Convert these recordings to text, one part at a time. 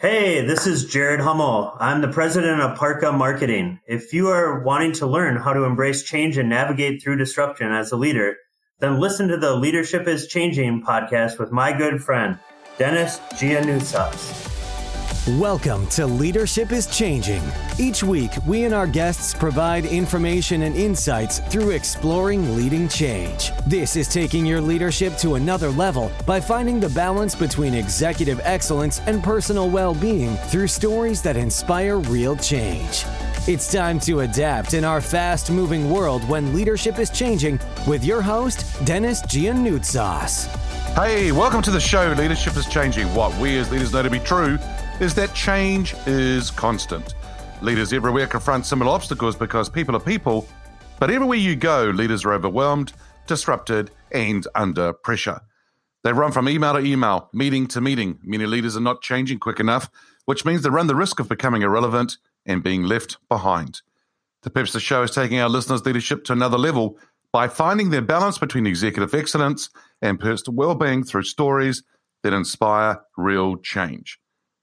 Hey, this is Jared Hummel. I'm the president of Parqa Marketing. If you are wanting to learn how to embrace change and navigate through disruption as a leader, then listen to the Leadership is Changing podcast with my good friend, Dennis Giannoutsas. Welcome to Leadership is Changing. Each week, we and our guests provide information and insights through exploring leading change. This is taking your leadership to another level by finding the balance between executive excellence and personal well being through stories that inspire real change. It's time to adapt in our fast moving world when leadership is changing with your host, Dennis Giannoutsas. Hey, welcome to the show. Leadership is changing. What we as leaders know to be true is that change is constant. Leaders everywhere confront similar obstacles because people are people, but everywhere you go, leaders are overwhelmed, disrupted, and under pressure. They run from email to email, meeting to meeting. Many leaders are not changing quick enough, which means they run the risk of becoming irrelevant and being left behind. The purpose the show is taking our listeners' leadership to another level by finding their balance between executive excellence and personal well-being through stories that inspire real change.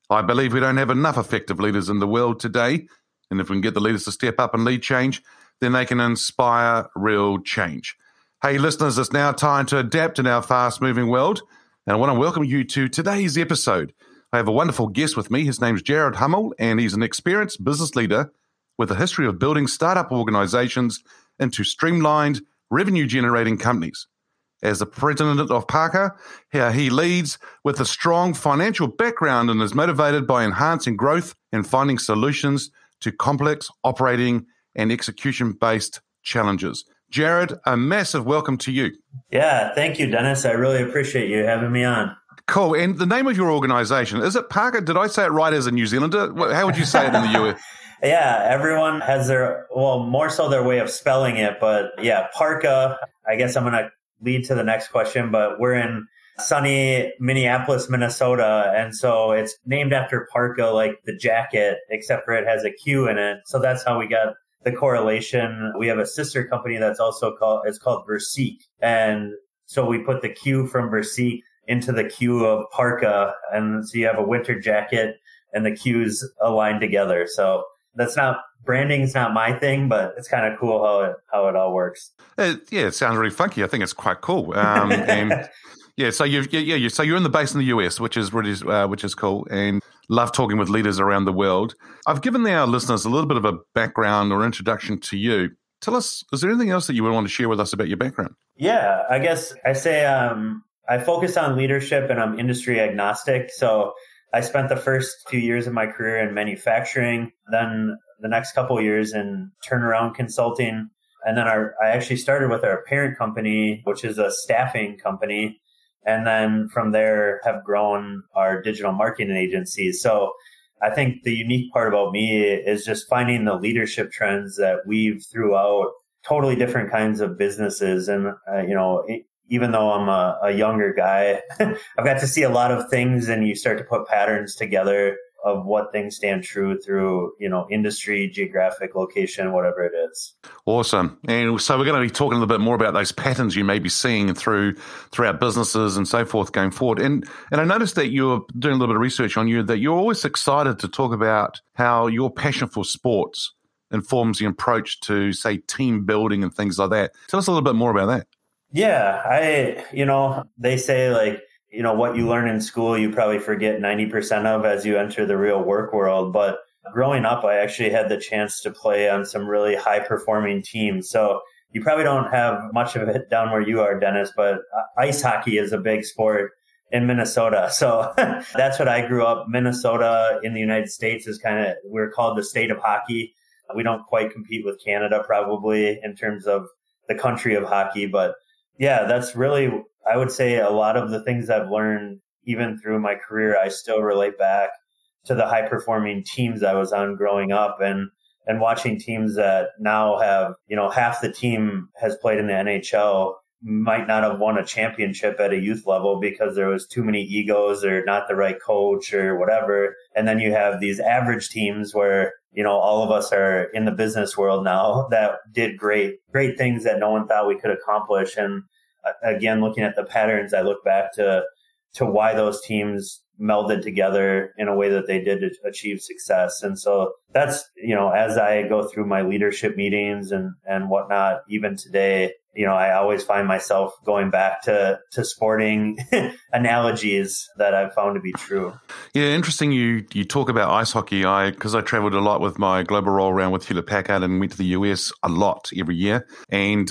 I believe we don't have enough effective leaders in the world today. And if we can get the leaders to step up and lead change, then they can inspire real change. Hey, listeners, it's now time to adapt in our fast moving world. And I want to welcome you to today's episode. I have a wonderful guest with me. His name's Jared Hummel, and he's an experienced business leader with a history of building startup organizations into streamlined, revenue generating companies. As the president of Parqa, he leads with a strong financial background and is motivated by enhancing growth and finding solutions to complex operating and execution based challenges. Jared, a massive welcome to you. Yeah, thank you, Dennis. I really appreciate you having me on. Cool. And the name of your organization, is it Parqa? Did I say it right as a New Zealander? How would you say it in the US? yeah, everyone has their, well, more so their way of spelling it. But yeah, Parqa, I guess I'm going to lead to the next question, but we're in sunny Minneapolis, Minnesota. And so it's named after Parka, like the jacket, except for it has a Q in it. So that's how we got the correlation. We have a sister company that's also called, it's called Versique. And so we put the Q from Versique into the Q of Parqa. And so you have a winter jacket and the Qs aligned together. So that's not branding's not my thing, but it's kind of cool how it how it all works. Uh, yeah, it sounds really funky. I think it's quite cool. Um, and yeah, so you yeah, yeah, so you're in the base in the US, which is really uh, which is cool, and love talking with leaders around the world. I've given our listeners a little bit of a background or introduction to you. Tell us, is there anything else that you would want to share with us about your background? Yeah, I guess I say um, I focus on leadership and I'm industry agnostic. So I spent the first few years of my career in manufacturing, then the next couple years in turnaround consulting. And then our, I actually started with our parent company, which is a staffing company. And then from there have grown our digital marketing agencies. So I think the unique part about me is just finding the leadership trends that weave throughout totally different kinds of businesses. And, uh, you know, even though I'm a, a younger guy, I've got to see a lot of things and you start to put patterns together of what things stand true through, you know, industry, geographic location, whatever it is. Awesome. And so we're going to be talking a little bit more about those patterns you may be seeing through throughout businesses and so forth going forward. And and I noticed that you're doing a little bit of research on you that you're always excited to talk about how your passion for sports informs the approach to say team building and things like that. Tell us a little bit more about that. Yeah, I you know, they say like you know, what you learn in school, you probably forget 90% of as you enter the real work world. But growing up, I actually had the chance to play on some really high performing teams. So you probably don't have much of it down where you are, Dennis, but uh, ice hockey is a big sport in Minnesota. So that's what I grew up. Minnesota in the United States is kind of, we're called the state of hockey. We don't quite compete with Canada probably in terms of the country of hockey, but yeah, that's really I would say a lot of the things I've learned, even through my career, I still relate back to the high performing teams I was on growing up and, and watching teams that now have, you know, half the team has played in the NHL might not have won a championship at a youth level because there was too many egos or not the right coach or whatever. And then you have these average teams where, you know, all of us are in the business world now that did great, great things that no one thought we could accomplish. And uh, again, looking at the patterns, I look back to to why those teams melded together in a way that they did to achieve success. And so that's, you know, as I go through my leadership meetings and, and whatnot, even today, you know, I always find myself going back to, to sporting analogies that I've found to be true. Yeah, interesting. You you talk about ice hockey. I because I traveled a lot with my global role around with Hewlett Packard and went to the US a lot every year, and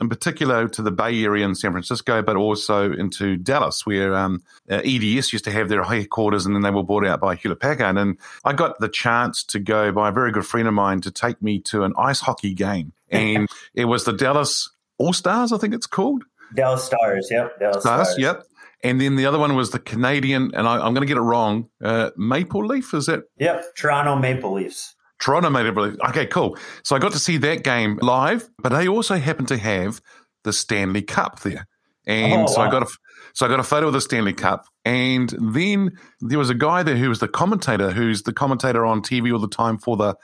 in particular to the Bay Area in San Francisco, but also into Dallas, where um, uh, EDS used to have their headquarters, and then they were bought out by Hewlett Packard. And I got the chance to go by a very good friend of mine to take me to an ice hockey game, and it was the Dallas all Stars, I think it's called. Dallas Stars, yep. Dallas Stars, Stars. yep. And then the other one was the Canadian, and I, am going to get it wrong. Uh, Maple Leaf, is it? Yep, Toronto Maple Leafs. Toronto Maple Leafs. Okay, cool. So I got to see that game live, but they also happened to have the Stanley Cup there, and oh, so wow. I got a so I got a photo of the Stanley Cup, and then there was a guy there who was the commentator, who's the commentator on TV all the time for the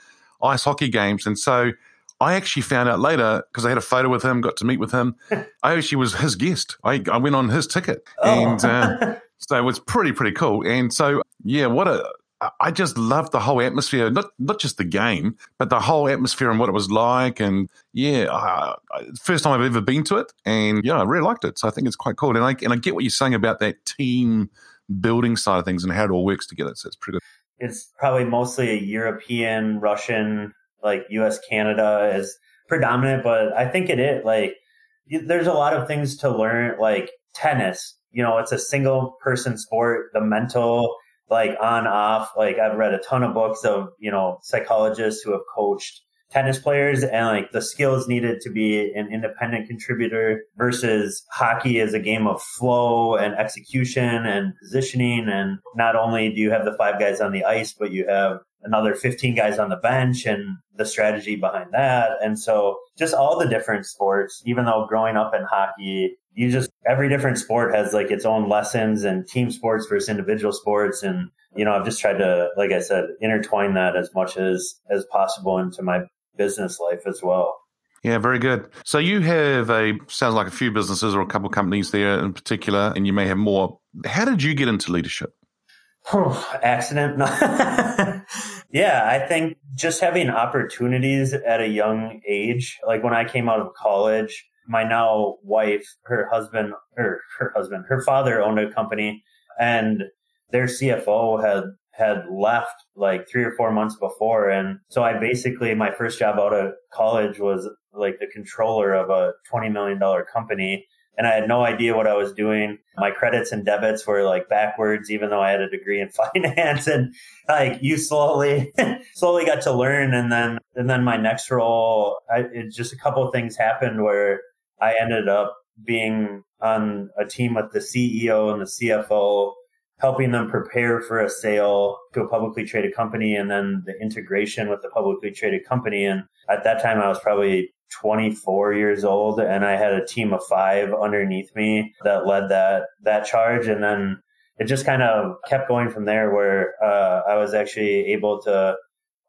ice hockey games, and so I actually found out later because I had a photo with him, got to meet with him. I actually was his guest. I, I went on his ticket, oh. and uh, so it was pretty pretty cool. And so yeah, what a I just loved the whole atmosphere, not not just the game, but the whole atmosphere and what it was like. And yeah, uh, first time I've ever been to it, and yeah, I really liked it. So I think it's quite cool. And I and I get what you're saying about that team building side of things and how it all works together. So it's pretty good. It's probably mostly a European, Russian like US Canada is predominant, but I think it is like there's a lot of things to learn like tennis, you know, it's a single person sport, the mental like on off, like I've read a ton of books of, you know, psychologists who have coached tennis players and like the skills needed to be an independent contributor versus hockey is a game of flow and execution and positioning. And not only do you have the five guys on the ice, but you have another 15 guys on the bench and the strategy behind that. And so just all the different sports, even though growing up in hockey, you just, every different sport has like its own lessons and team sports versus individual sports. And, you know, I've just tried to, like I said, intertwine that as much as, as possible into my business life as well. Yeah, very good. So you have a sounds like a few businesses or a couple companies there in particular, and you may have more. How did you get into leadership? Oh, accident. yeah, I think just having opportunities at a young age, like when I came out of college, my now wife, her husband, or her husband, her father owned a company and their CFO had had left like three or four months before. And so I basically, my first job out of college was like the controller of a $20 million company and I had no idea what I was doing. My credits and debits were like backwards, even though I had a degree in finance. And like you slowly, slowly got to learn. And then, and then my next role, I, just a couple things happened where I ended up being on a team with the CEO and the CFO, helping them prepare for a sale to a publicly traded company and then the integration with the publicly traded company. And at that time, I was probably 24 years old and I had a team of five underneath me that led that, that charge. And then it just kind of kept going from there where, uh, I was actually able to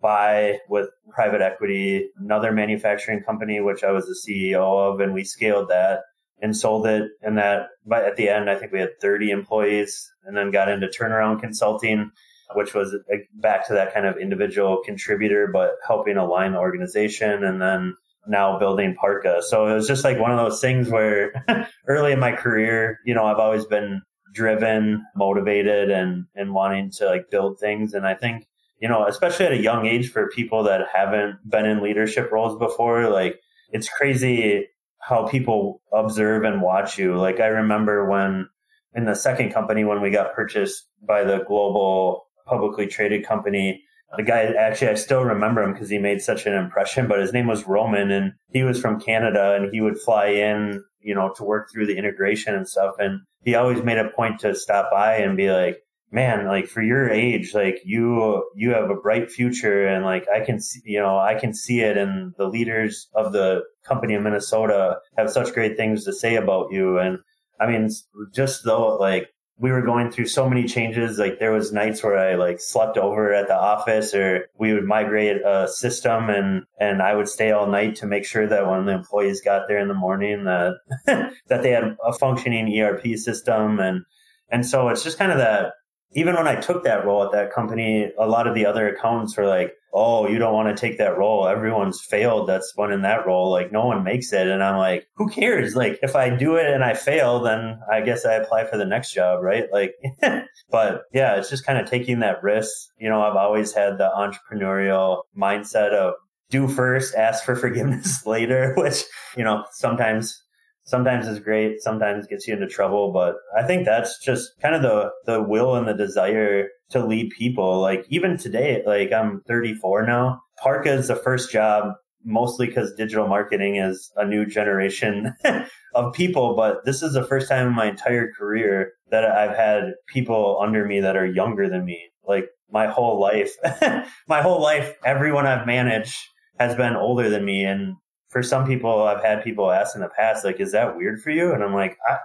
buy with private equity another manufacturing company, which I was the CEO of, and we scaled that and sold it. And that, but at the end, I think we had 30 employees and then got into turnaround consulting, which was back to that kind of individual contributor, but helping align the organization. And then now building Parqa. So it was just like one of those things where early in my career, you know, I've always been driven, motivated and, and wanting to like build things. And I think, you know, especially at a young age for people that haven't been in leadership roles before, like it's crazy how people observe and watch you. Like I remember when in the second company, when we got purchased by the global publicly traded company, the guy actually I still remember him because he made such an impression. But his name was Roman, and he was from Canada, and he would fly in, you know, to work through the integration and stuff. And he always made a point to stop by and be like, "Man, like for your age, like you you have a bright future, and like I can see, you know, I can see it, and the leaders of the company in Minnesota have such great things to say about you." And I mean, just though, like we were going through so many changes. Like there was nights where I like slept over at the office or we would migrate a system and, and I would stay all night to make sure that when the employees got there in the morning that, that they had a functioning ERP system and, And so it's just kind of that, even when I took that role at that company, a lot of the other accountants were like, oh, you don't want to take that role. Everyone's failed that's one in that role. Like no one makes it. And I'm like, who cares? Like if I do it and I fail, then I guess I apply for the next job, right? Like, but yeah, it's just kind of taking that risk. You know, I've always had the entrepreneurial mindset of do first, ask for forgiveness later, which, you know, sometimes sometimes is great, sometimes gets you into trouble, but I think that's just kind of the the will and the desire to lead people. Like even today, like I'm 34 now. Parqa is the first job mostly because digital marketing is a new generation of people, but this is the first time in my entire career that I've had people under me that are younger than me. Like my whole life, my whole life, everyone I've managed has been older than me. And for some people, I've had people ask in the past, like, is that weird for you? And I'm like, I,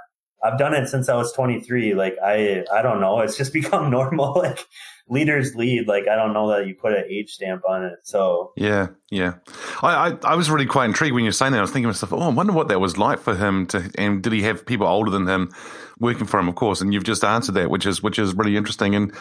I've done it since I was 23. Like I, I don't know. It's just become normal. like leaders lead. Like I don't know that you put an age stamp on it. So yeah, yeah. I, I, I was really quite intrigued when you were saying that. I was thinking to myself, oh, I wonder what that was like for him to, and did he have people older than him working for him? Of course. And you've just answered that, which is, which is really interesting. And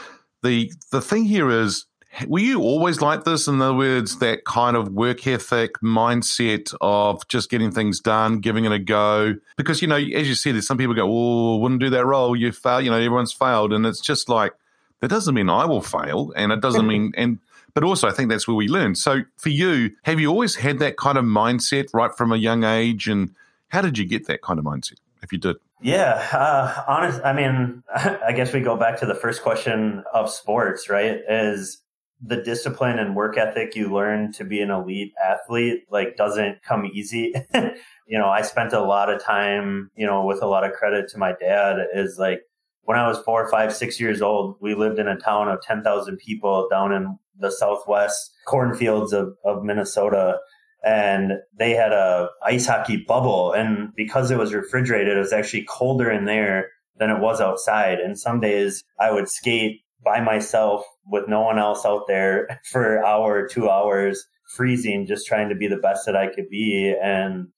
the, the thing here is, were you always like this? In other words, that kind of work ethic mindset of just getting things done, giving it a go? Because, you know, as you said, there's some people go, oh, wouldn't do that role. You fail, you know, everyone's failed. And it's just like, that doesn't mean I will fail. And it doesn't mean, and, but also I think that's where we learn. So for you, have you always had that kind of mindset right from a young age? And how did you get that kind of mindset if you did? Yeah, uh, honest. I mean, I guess we go back to the first question of sports, right? Is the discipline and work ethic you learn to be an elite athlete like doesn't come easy. you know, I spent a lot of time, you know, with a lot of credit to my dad is like when I was four, five, six years old, we lived in a town of 10,000 people down in the Southwest cornfields of, of Minnesota. And they had a ice hockey bubble. And because it was refrigerated, it was actually colder in there than it was outside. And some days I would skate by myself with no one else out there for an hour, two hours, freezing, just trying to be the best that I could be. And,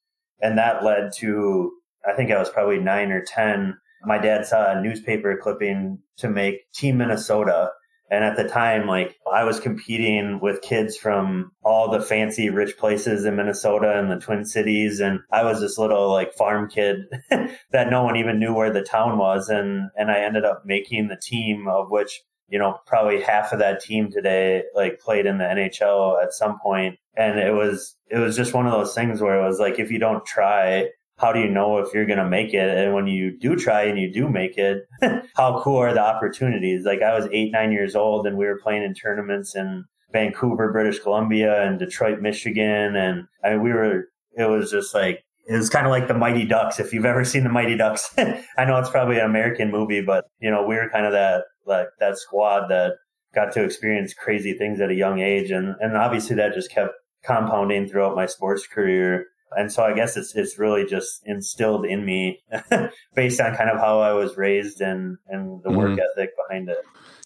and that led to, I think I was probably nine or 10. My dad saw a newspaper clipping to make Team Minnesota. And at the time, like I was competing with kids from all the fancy rich places in Minnesota and the Twin Cities. And I was this little like farm kid that no one even knew where the town was. And, and I ended up making the team of which you know, probably half of that team today like played in the NHL at some point. And it was it was just one of those things where it was like if you don't try, how do you know if you're gonna make it? And when you do try and you do make it, how cool are the opportunities? Like I was eight, nine years old and we were playing in tournaments in Vancouver, British Columbia and Detroit, Michigan. And I mean we were it was just like it was kind of like the Mighty Ducks. If you've ever seen the Mighty Ducks, I know it's probably an American movie, but you know, we were kind of that like that squad that got to experience crazy things at a young age, and and obviously that just kept compounding throughout my sports career. And so I guess it's it's really just instilled in me based on kind of how I was raised and and the work mm-hmm. ethic behind it.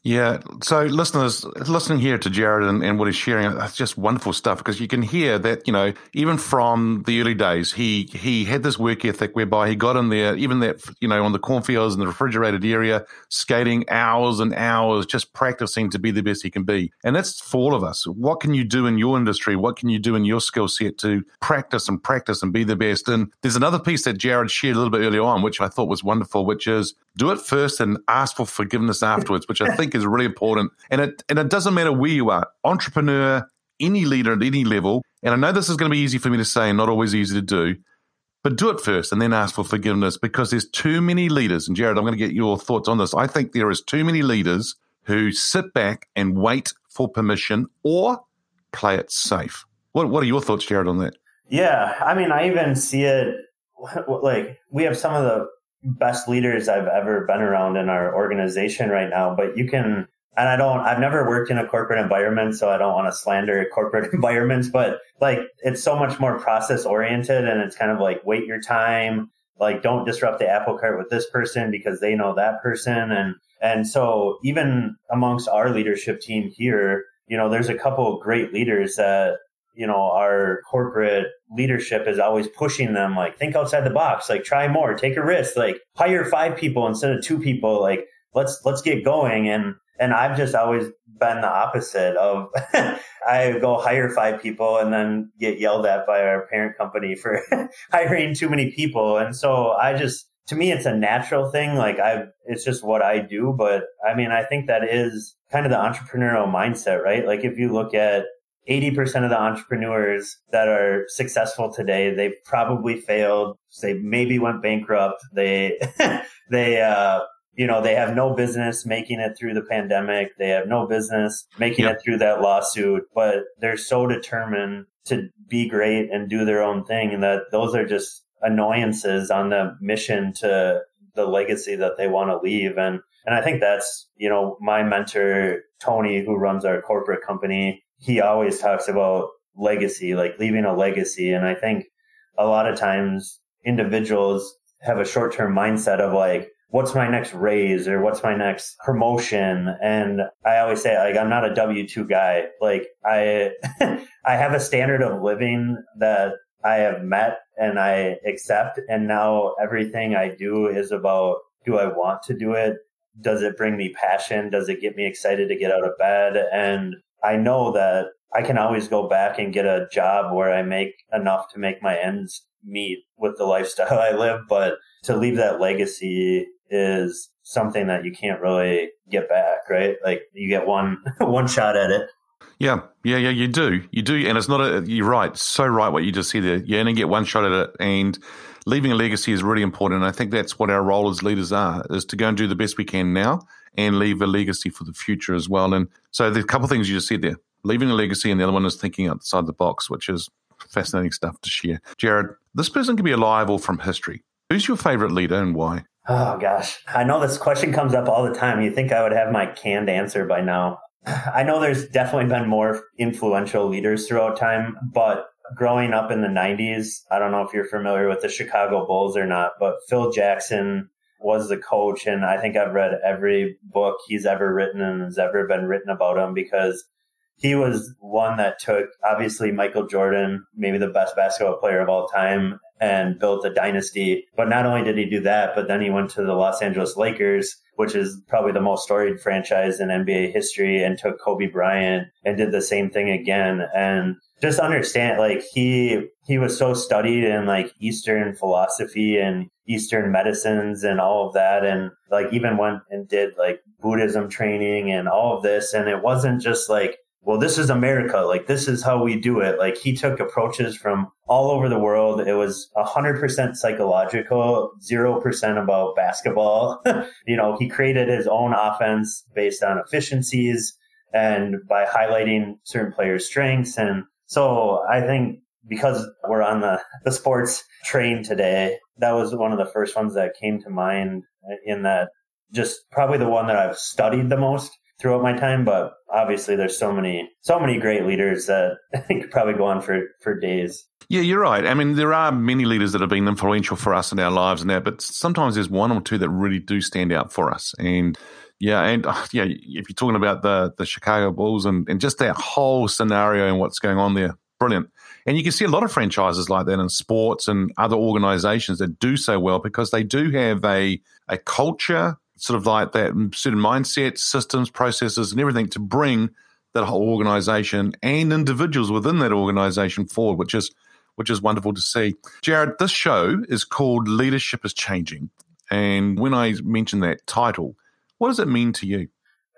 Yeah. So, listeners, listening here to Jared and, and what he's sharing, that's just wonderful stuff because you can hear that, you know, even from the early days, he he had this work ethic whereby he got in there, even that, you know, on the cornfields in the refrigerated area, skating hours and hours, just practicing to be the best he can be. And that's for all of us. What can you do in your industry? What can you do in your skill set to practice and practice and be the best? And there's another piece that Jared shared a little bit earlier on, which I thought was wonderful, which is do it first and ask for forgiveness afterwards, which I think is really important. And it and it doesn't matter where you are, entrepreneur, any leader at any level. And I know this is going to be easy for me to say and not always easy to do, but do it first and then ask for forgiveness because there's too many leaders. And Jared, I'm going to get your thoughts on this. I think there is too many leaders who sit back and wait for permission or play it safe. What What are your thoughts, Jared, on that? Yeah, I mean, I even see it like we have some of the best leaders I've ever been around in our organization right now. But you can, and I don't, I've never worked in a corporate environment, so I don't want to slander corporate environments, but like it's so much more process oriented and it's kind of like wait your time, like don't disrupt the apple cart with this person because they know that person. And, and so even amongst our leadership team here, you know, there's a couple of great leaders that you know, our corporate leadership is always pushing them like, think outside the box, like try more, take a risk, like hire five people instead of two people. Like let's let's get going and and I've just always been the opposite of I go hire five people and then get yelled at by our parent company for hiring too many people. And so I just to me it's a natural thing. Like I it's just what I do. But I mean I think that is kind of the entrepreneurial mindset, right? Like if you look at 80% of the entrepreneurs that are successful today, they probably failed. They maybe went bankrupt. They, they, uh, you know, they have no business making it through the pandemic. They have no business making yep. it through that lawsuit, but they're so determined to be great and do their own thing. And that those are just annoyances on the mission to the legacy that they want to leave. And, and I think that's, you know, my mentor, Tony, who runs our corporate company, he always talks about legacy, like leaving a legacy. And I think a lot of times individuals have a short term mindset of like, what's my next raise or what's my next promotion? And I always say, like, I'm not a W 2 guy. Like, I, I have a standard of living that I have met and I accept. And now everything I do is about, do I want to do it? Does it bring me passion? Does it get me excited to get out of bed? And I know that I can always go back and get a job where I make enough to make my ends meet with the lifestyle I live. But to leave that legacy is something that you can't really get back, right? Like you get one one shot at it. Yeah, yeah, yeah, you do, you do, and it's not a. You're right, so right what you just said there. You only get one shot at it, and leaving a legacy is really important. And I think that's what our role as leaders are: is to go and do the best we can now, and leave a legacy for the future as well. And so there's a couple of things you just said there: leaving a legacy, and the other one is thinking outside the box, which is fascinating stuff to share. Jared, this person could be alive or from history. Who's your favorite leader and why? Oh gosh, I know this question comes up all the time. You think I would have my canned answer by now? I know there's definitely been more influential leaders throughout time, but growing up in the 90s, I don't know if you're familiar with the Chicago Bulls or not, but Phil Jackson was the coach. And I think I've read every book he's ever written and has ever been written about him because he was one that took obviously Michael Jordan, maybe the best basketball player of all time, and built a dynasty. But not only did he do that, but then he went to the Los Angeles Lakers, which is probably the most storied franchise in NBA history, and took Kobe Bryant and did the same thing again. And just understand, like he he was so studied in like Eastern philosophy and Eastern medicines and all of that, and like even went and did like Buddhism training and all of this, and it wasn't just like well, this is America. Like, this is how we do it. Like, he took approaches from all over the world. It was a 100% psychological, 0% about basketball. you know, he created his own offense based on efficiencies and by highlighting certain players' strengths. And so I think because we're on the, the sports train today, that was one of the first ones that came to mind in that just probably the one that I've studied the most throughout my time, but obviously there's so many so many great leaders that I think could probably go on for for days. Yeah, you're right. I mean, there are many leaders that have been influential for us in our lives that, but sometimes there's one or two that really do stand out for us. And yeah, and uh, yeah, if you're talking about the the Chicago Bulls and, and just that whole scenario and what's going on there, brilliant. And you can see a lot of franchises like that in sports and other organizations that do so well because they do have a a culture sort of like that mm, certain mindset, systems, processes, and everything to bring that whole organization and individuals within that organization forward, which is which is wonderful to see. Jared, this show is called Leadership is Changing. And when I mention that title, what does it mean to you?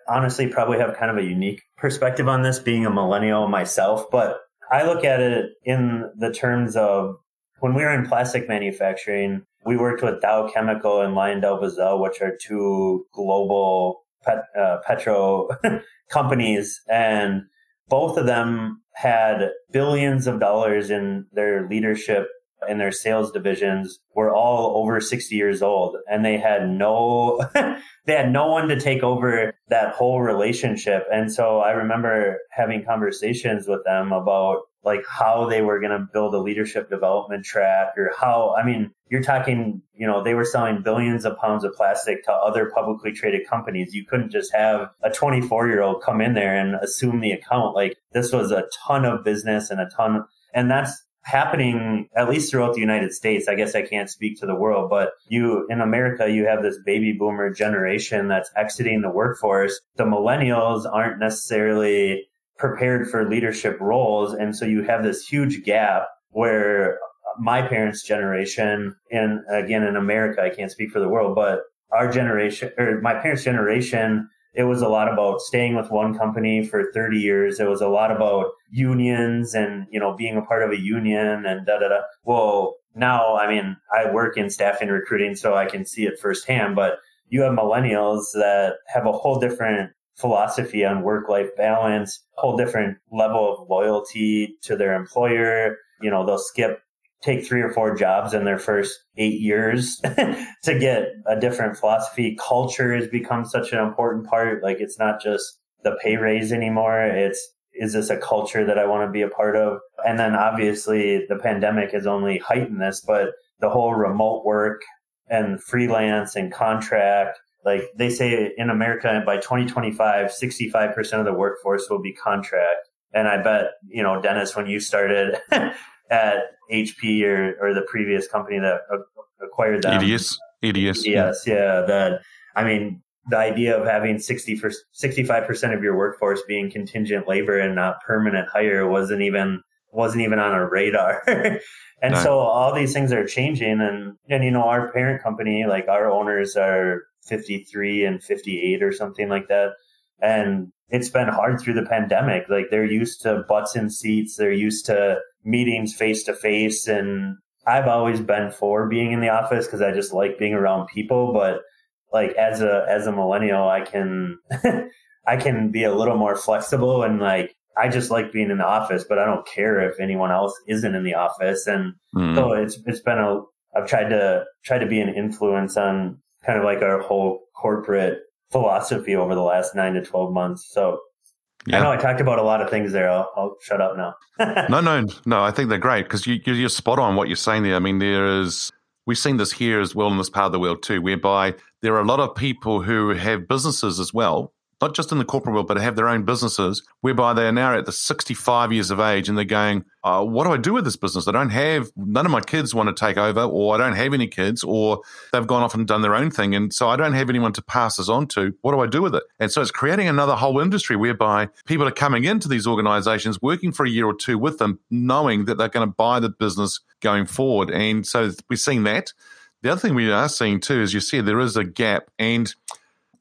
Honestly, probably have kind of a unique perspective on this being a millennial myself, but I look at it in the terms of when we were in plastic manufacturing, we worked with Dow Chemical and LyondellBasell, which are two global pet, uh, petro companies, and both of them had billions of dollars in their leadership in their sales divisions were all over 60 years old and they had no they had no one to take over that whole relationship. And so i remember having conversations with them about like how they were going to build a leadership development track or how i mean you're talking you know they were selling billions of pounds of plastic to other publicly traded companies. You couldn't just have a 24 year old come in there and assume the account. Like this was a ton of business and a ton and that's happening at least throughout the United States. I guess I can't speak to the world, but you in America, you have this baby boomer generation that's exiting the workforce. The millennials aren't necessarily prepared for leadership roles. And so you have this huge gap where my parents' generation, and again, in America, I can't speak for the world, but our generation or my parents' generation, it was a lot about staying with one company for 30 years. It was a lot about unions and, you know, being a part of a union and da da da. Well, now, I mean, I work in staffing recruiting, so I can see it firsthand, but you have millennials that have a whole different philosophy on work life balance, whole different level of loyalty to their employer. You know, they'll skip take three or four jobs in their first eight years to get a different philosophy. Culture has become such an important part. Like it's not just the pay raise anymore. It's is this a culture that I want to be a part of? And then obviously the pandemic has only heightened this, but the whole remote work and freelance and contract like they say in America by 2025, 65% of the workforce will be contract. And I bet, you know, Dennis, when you started at HP or, or the previous company that acquired them. EDS. EDS. Yes. Yeah. That, I mean, the idea of having 60 for 65% of your workforce being contingent labor and not permanent hire wasn't even, wasn't even on our radar. and no. so all these things are changing and, and, you know, our parent company, like our owners are 53 and 58 or something like that. And it's been hard through the pandemic. Like they're used to butts in seats. They're used to meetings face to face. And I've always been for being in the office because I just like being around people. But like as a, as a millennial, I can, I can be a little more flexible and like, I just like being in the office, but I don't care if anyone else isn't in the office. And mm. so it's, it's been a, I've tried to try to be an influence on kind of like our whole corporate philosophy over the last nine to 12 months. So yeah. I know I talked about a lot of things there. I'll, I'll shut up now. no, no, no. I think they're great because you, you're spot on what you're saying there. I mean, there is, we've seen this here as well in this part of the world too, whereby there are a lot of people who have businesses as well not just in the corporate world, but have their own businesses, whereby they are now at the 65 years of age and they're going, uh, what do I do with this business? I don't have, none of my kids want to take over, or I don't have any kids, or they've gone off and done their own thing. And so I don't have anyone to pass this on to. What do I do with it? And so it's creating another whole industry whereby people are coming into these organizations, working for a year or two with them, knowing that they're going to buy the business going forward. And so we're seeing that. The other thing we are seeing too, as you said, there is a gap. And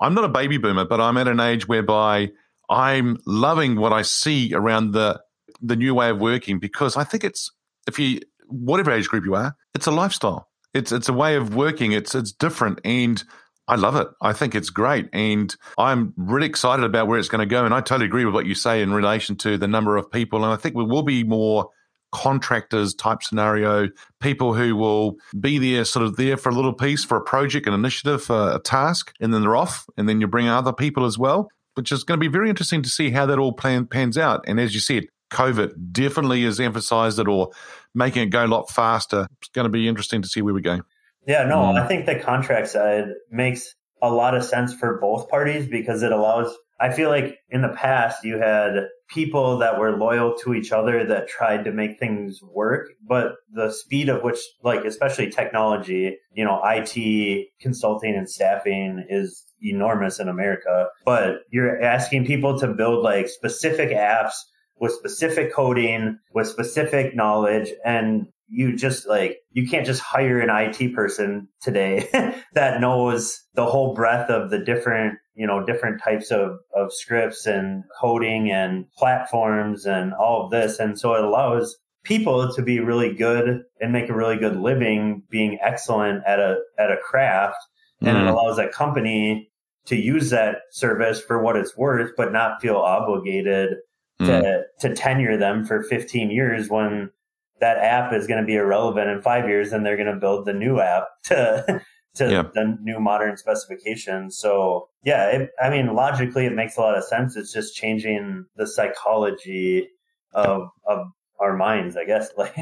I'm not a baby boomer, but I'm at an age whereby I'm loving what I see around the the new way of working because I think it's if you whatever age group you are, it's a lifestyle. It's it's a way of working. It's it's different and I love it. I think it's great. And I'm really excited about where it's going to go. And I totally agree with what you say in relation to the number of people. And I think we will be more contractors type scenario, people who will be there, sort of there for a little piece, for a project, an initiative, a task, and then they're off. And then you bring other people as well, which is going to be very interesting to see how that all plan, pans out. And as you said, COVID definitely has emphasized it or making it go a lot faster. It's going to be interesting to see where we go. Yeah, no, mm. I think the contract side makes a lot of sense for both parties because it allows I feel like in the past you had people that were loyal to each other that tried to make things work, but the speed of which, like, especially technology, you know, IT consulting and staffing is enormous in America, but you're asking people to build like specific apps with specific coding, with specific knowledge. And you just like you can't just hire an IT person today that knows the whole breadth of the different you know different types of of scripts and coding and platforms and all of this and so it allows people to be really good and make a really good living being excellent at a at a craft and mm. it mm-hmm. allows a company to use that service for what it's worth but not feel obligated mm. to to tenure them for 15 years when that app is going to be irrelevant in five years and they're going to build the new app to to yeah. the new modern specifications. So yeah it, i mean logically it makes a lot of sense. It's just changing the psychology of of our minds i guess. Like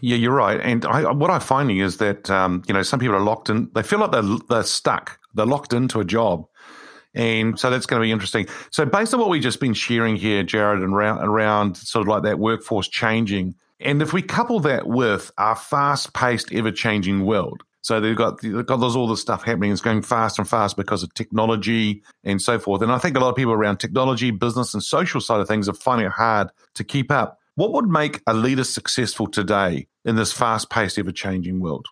yeah you're right. And I, what i'm finding is that um, you know some people are locked in they feel like they're, they're stuck. They're locked into a job. And so that's going to be interesting. So, based on what we've just been sharing here, Jared, and around, around sort of like that workforce changing, And if we couple that with our fast paced, ever changing world, so they've got, they've got there's all this stuff happening. It's going fast and fast because of technology and so forth. And I think a lot of people around technology, business, and social side of things are finding it hard to keep up. What would make a leader successful today in this fast paced, ever changing world?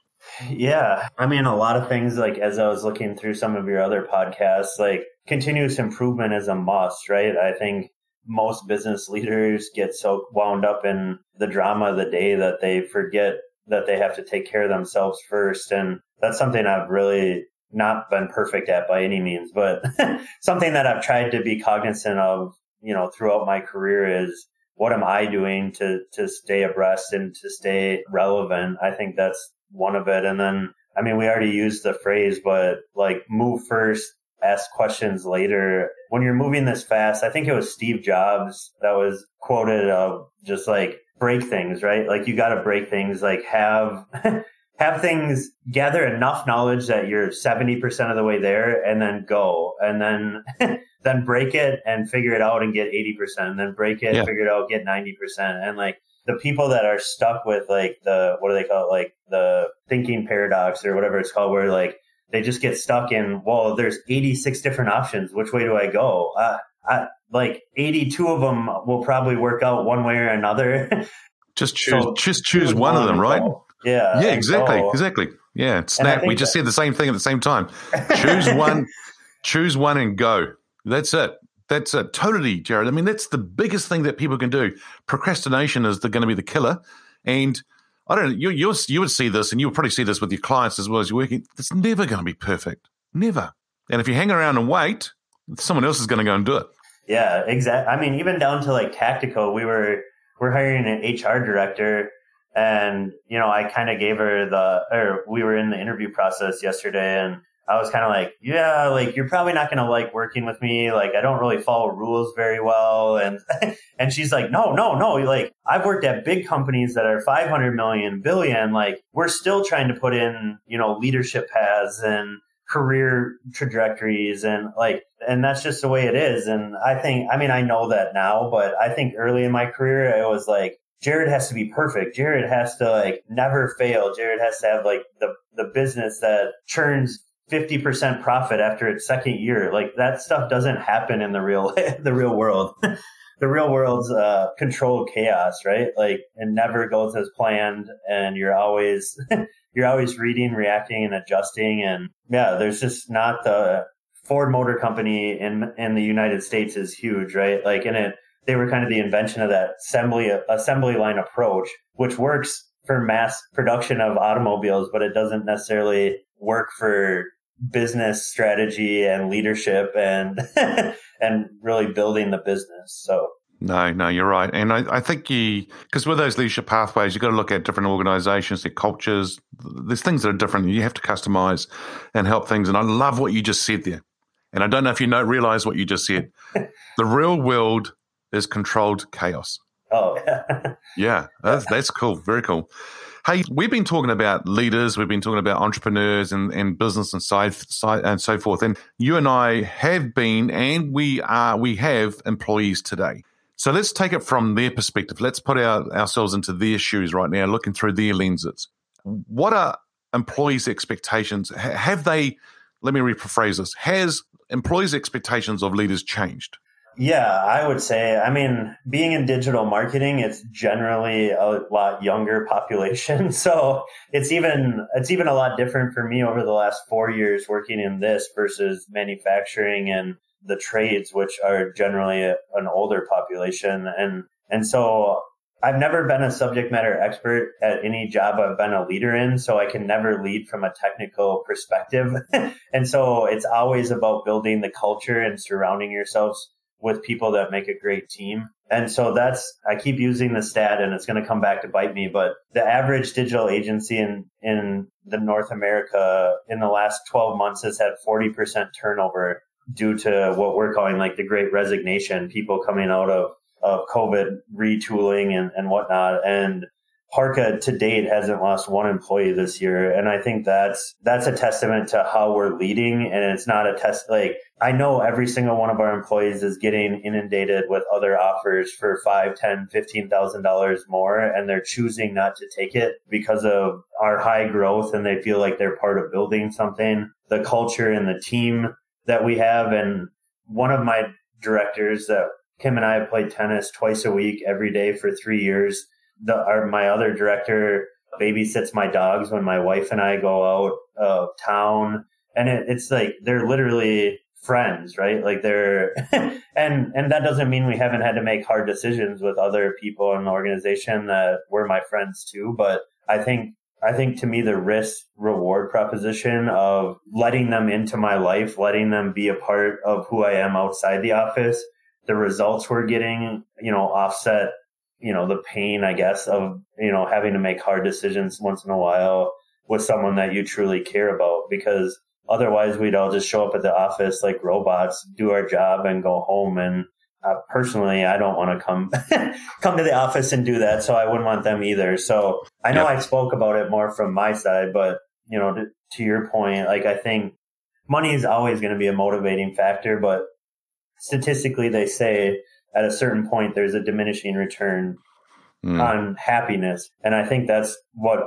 Yeah. I mean, a lot of things, like as I was looking through some of your other podcasts, like continuous improvement is a must, right? I think most business leaders get so wound up in the drama of the day that they forget that they have to take care of themselves first. And that's something I've really not been perfect at by any means, but something that I've tried to be cognizant of, you know, throughout my career is what am I doing to, to stay abreast and to stay relevant? I think that's one of it. And then, I mean, we already used the phrase, but like move first, ask questions later. When you're moving this fast, I think it was Steve Jobs that was quoted of just like break things, right? Like you got to break things, like have, have things gather enough knowledge that you're 70% of the way there and then go and then, then break it and figure it out and get 80% and then break it, yeah. figure it out, get 90%. And like the people that are stuck with like the, what do they call it? Like the thinking paradox or whatever it's called, where like they just get stuck in, well, there's 86 different options. Which way do I go? Uh, I, like 82 of them will probably work out one way or another. just choose, so, just choose one, one of them, right? Go. Yeah. Yeah, exactly. Go. Exactly. Yeah. Snap. We just that, said the same thing at the same time. Choose one, choose one and go. That's it. That's it. Totally, Jared. I mean, that's the biggest thing that people can do. Procrastination is going to be the killer. And I don't know, you, you, you would see this and you'll probably see this with your clients as well as you're working. It's never going to be perfect. Never. And if you hang around and wait, someone else is going to go and do it. Yeah, exactly. I mean, even down to like tactical, we were we're hiring an HR director, and you know, I kind of gave her the, or we were in the interview process yesterday, and I was kind of like, yeah, like you're probably not going to like working with me. Like I don't really follow rules very well. And, and she's like, no, no, no. Like I've worked at big companies that are 500 million billion. Like we're still trying to put in, you know, leadership paths and career trajectories and like, and that's just the way it is. And I think, I mean, I know that now, but I think early in my career, it was like, Jared has to be perfect. Jared has to like never fail. Jared has to have like the, the business that churns 50% profit after its second year. Like that stuff doesn't happen in the real, the real world. the real world's uh, controlled chaos, right? Like it never goes as planned and you're always, you're always reading, reacting and adjusting. And yeah, there's just not the Ford Motor Company in, in the United States is huge, right? Like in it, they were kind of the invention of that assembly, assembly line approach, which works for mass production of automobiles, but it doesn't necessarily work for business strategy and leadership and and really building the business. So no, no, you're right, and I, I think you because with those leadership pathways, you've got to look at different organisations, their cultures. There's things that are different. You have to customize and help things. And I love what you just said there. And I don't know if you know realize what you just said. the real world is controlled chaos. Oh, yeah, yeah, that's that's cool. Very cool. Hey, we've been talking about leaders, we've been talking about entrepreneurs and, and business and side, side and so forth. And you and I have been and we are we have employees today. So let's take it from their perspective. Let's put our, ourselves into their shoes right now, looking through their lenses. What are employees' expectations? Have they, let me rephrase this, has employees' expectations of leaders changed? Yeah, I would say, I mean, being in digital marketing, it's generally a lot younger population. So it's even, it's even a lot different for me over the last four years working in this versus manufacturing and the trades, which are generally an older population. And, and so I've never been a subject matter expert at any job I've been a leader in, so I can never lead from a technical perspective. and so it's always about building the culture and surrounding yourselves with people that make a great team. And so that's, I keep using the stat and it's going to come back to bite me, but the average digital agency in, in the North America in the last 12 months has had 40% turnover due to what we're calling like the great resignation, people coming out of, of COVID retooling and, and whatnot. And Parqa to date hasn't lost one employee this year. And I think that's, that's a testament to how we're leading. And it's not a test, like, I know every single one of our employees is getting inundated with other offers for five, ten, fifteen thousand dollars more, and they're choosing not to take it because of our high growth, and they feel like they're part of building something. The culture and the team that we have, and one of my directors that Kim and I have played tennis twice a week, every day for three years the our, my other director babysits my dogs when my wife and I go out of town, and it, it's like they're literally friends, right? Like they're and and that doesn't mean we haven't had to make hard decisions with other people in the organization that were my friends too, but I think I think to me the risk reward proposition of letting them into my life, letting them be a part of who I am outside the office, the results we're getting, you know, offset you know, the pain, I guess, of, you know, having to make hard decisions once in a while with someone that you truly care about because otherwise we'd all just show up at the office like robots, do our job and go home. And uh, personally, I don't want to come, come to the office and do that. So I wouldn't want them either. So I know I spoke about it more from my side, but you know, to, to your point, like I think money is always going to be a motivating factor, but statistically they say at a certain point there's a diminishing return mm. on happiness. And i think that's what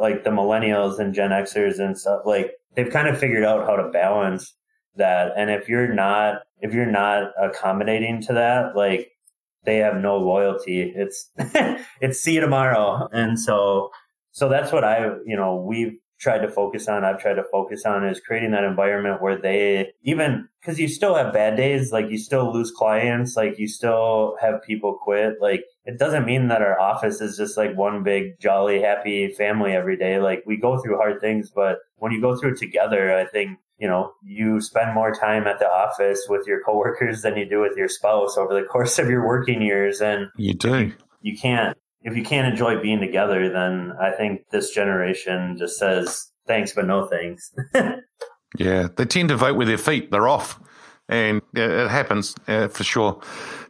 like the millennials and gen xers and stuff like they've kind of figured out how to balance that. And if you're not if you're not accommodating to that like they have no loyalty. It's it's see you tomorrow. And so so that's what i you know we've tried to focus on, I've tried to focus on is creating that environment where they even because you still have bad days, like you still lose clients, like you still have people quit. Like it doesn't mean that our office is just like one big jolly happy family every day. Like we go through hard things, but when you go through it together, I think you know, you spend more time at the office with your coworkers than you do with your spouse over the course of your working years. And you do. You can't if you can't enjoy being together, then I think this generation just says thanks, but no thanks. yeah, they tend to vote with their feet. They're off, and it happens uh, for sure.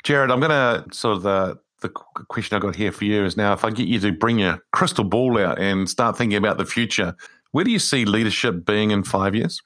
Jared, I'm going to sort of the the question I got here for you is now if I get you to bring your crystal ball out and start thinking about the future, where do you see leadership being in five years?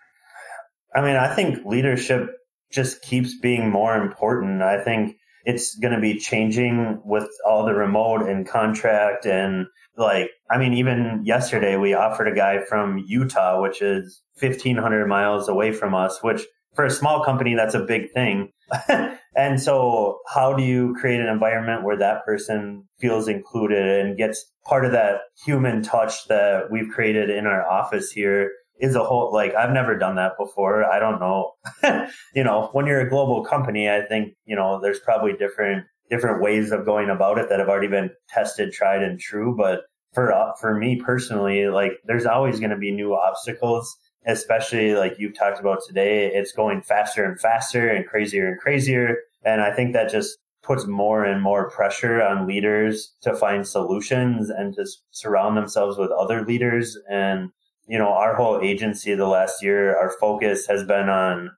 I mean, I think leadership just keeps being more important. I think it's going to be changing with all the remote and contract and like i mean even yesterday we offered a guy from utah which is 1500 miles away from us which for a small company that's a big thing. And so how do you create an environment where that person feels included and gets part of that human touch that we've created in our office here is a whole like I've never done that before. I don't know. you know, when you're a global company, I think, you know, there's probably different different ways of going about it that have already been tested, tried and true, but for uh, for me personally, like there's always going to be new obstacles, especially like you've talked about today. It's going faster and faster and crazier and crazier, and I think that just puts more and more pressure on leaders to find solutions and to surround themselves with other leaders and you know, our whole agency the last year, our focus has been on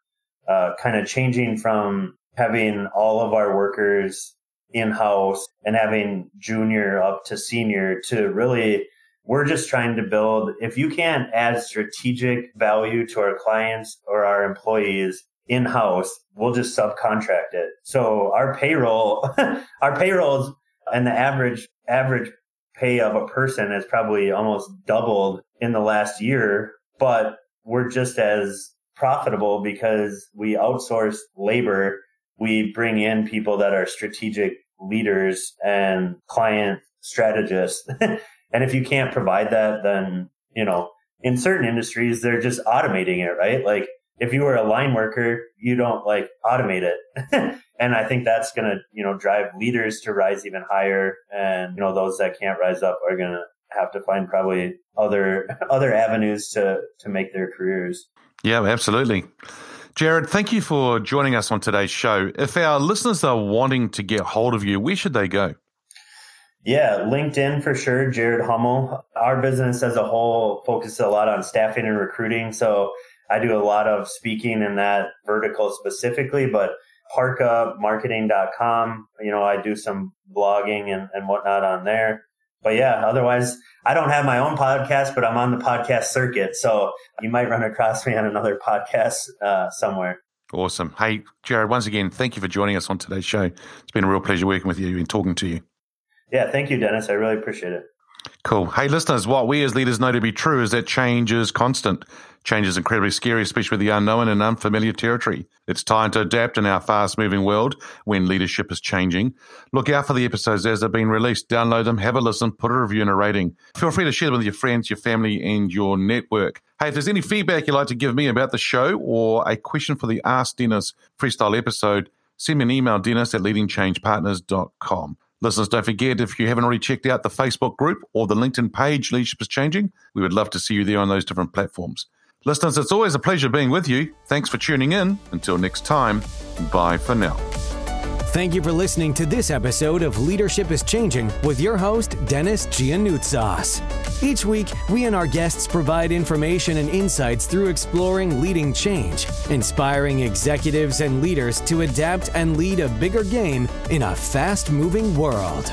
uh, kind of changing from having all of our workers in house and having junior up to senior to really we're just trying to build if you can't add strategic value to our clients or our employees in house we'll just subcontract it. So our payroll our payrolls and the average average pay of a person has probably almost doubled in the last year, but we're just as profitable because we outsource labor. We bring in people that are strategic leaders and client strategists. and if you can't provide that, then, you know, in certain industries, they're just automating it, right? Like if you were a line worker, you don't like automate it. and I think that's going to, you know, drive leaders to rise even higher. And, you know, those that can't rise up are going to have to find probably other, other avenues to, to make their careers. Yeah, absolutely. Jared, thank you for joining us on today's show. If our listeners are wanting to get hold of you, where should they go? Yeah, LinkedIn for sure. Jared Hummel. Our business as a whole focuses a lot on staffing and recruiting. So I do a lot of speaking in that vertical specifically, but parqamarketing.com, you know, I do some blogging and, and whatnot on there. but yeah, otherwise, I don't have my own podcast, but I'm on the podcast circuit. So you might run across me on another podcast uh, somewhere. Awesome. Hey, Jared, once again, thank you for joining us on today's show. It's been a real pleasure working with you and talking to you. Yeah, thank you, Dennis. I really appreciate it. Cool. Hey, listeners, what we as leaders know to be true is that change is constant. Change is incredibly scary, especially with the unknown and unfamiliar territory. It's time to adapt in our fast moving world when leadership is changing. Look out for the episodes as they're being released. Download them, have a listen, put a review and a rating. Feel free to share them with your friends, your family, and your network. Hey, if there's any feedback you'd like to give me about the show or a question for the Ask Dennis freestyle episode, send me an email, dennis at leadingchangepartners.com. Listeners, don't forget if you haven't already checked out the Facebook group or the LinkedIn page, Leadership is Changing, we would love to see you there on those different platforms. Listeners, it's always a pleasure being with you. Thanks for tuning in. Until next time, bye for now. Thank you for listening to this episode of Leadership is Changing with your host, Dennis Giannoutsas. Each week, we and our guests provide information and insights through exploring leading change, inspiring executives and leaders to adapt and lead a bigger game in a fast moving world.